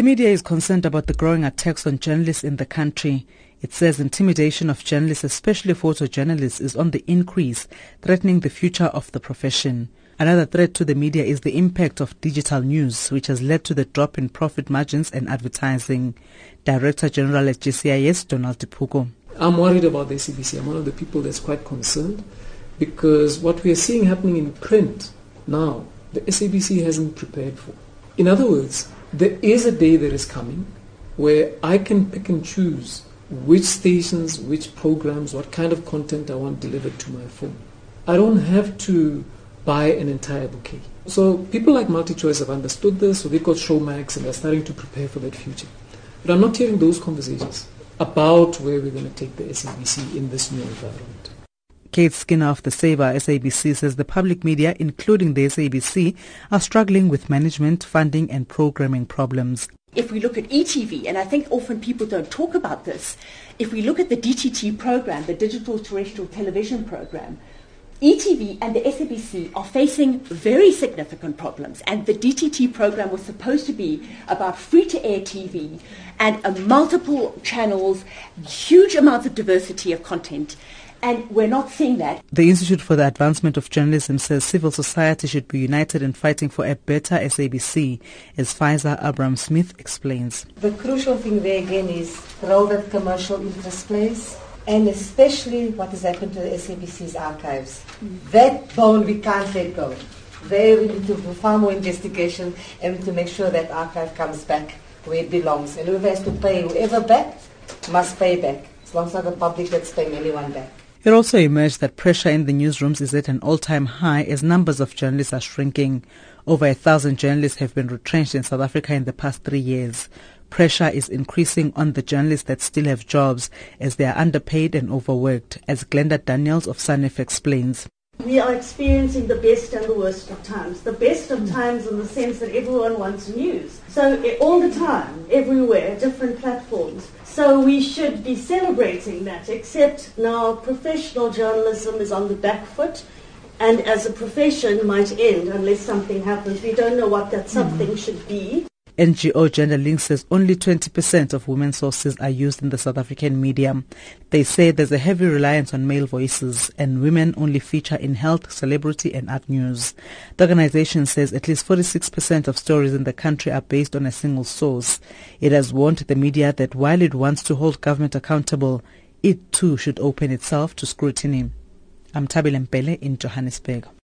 The media is concerned about the growing attacks on journalists in the country. It says intimidation of journalists, especially photojournalists, is on the increase, threatening the future of the profession. Another threat to the media is the impact of digital news, which has led to the drop in profit margins and advertising. Director General at GCIS, Donald Liphoko. I'm worried about the SABC. I'm one of the people that's quite concerned because what we are seeing happening in print now, the SABC hasn't prepared for. In other words, there is a day that is coming where I can pick and choose which stations, which programs, what kind of content I want delivered to my phone. I don't have to buy an entire bouquet. So people like MultiChoice have understood this, so they've got Showmax and they're starting to prepare for that future. But I'm not hearing those conversations about where we're going to take the SABC in this new environment. Kate Skinner of the Saver SABC says the public media, including the SABC, are struggling with management, funding and programming problems. If we look at ETV, and I think often people don't talk about this, if we look at the DTT program, the Digital Terrestrial Television program, ETV and the SABC are facing very significant problems, and the DTT program was supposed to be about free to air TV and uh, multiple channels, huge amounts of diversity of content and we're not seeing that. The Institute for the Advancement of Journalism says civil society should be united in fighting for a better SABC, as Pfizer Abram Smith explains. The crucial thing there again is the role that commercial interest plays. And especially what has happened to the SABC's archives. Mm. That bone we can't let go. There we need to do far more investigation and to make sure that archive comes back where it belongs. And whoever has to pay, whoever back, must pay back. As long as not the public that's paying anyone back. It also emerged that pressure in the newsrooms is at an all-time high as numbers of journalists are shrinking. Over a thousand journalists have been retrenched in South Africa in the past three years. Pressure is increasing on the journalists that still have jobs as they are underpaid and overworked, as Glenda Daniels of SANEF explains. We are experiencing the best and the worst of times. The best of times in the sense that everyone wants news. So eh, all the time, everywhere, different platforms. We should be celebrating that, except now professional journalism is on the back foot and as a profession might end unless something happens. We don't know what that something mm. should be. NGO Gender Link says only 20% of women's sources are used in the South African media. They say there's a heavy reliance on male voices and women only feature in health, celebrity and art news. The organization says at least 46% of stories in the country are based on a single source. It has warned the media that while it wants to hold government accountable, it too should open itself to scrutiny. I'm Thabile Mbhele in Johannesburg.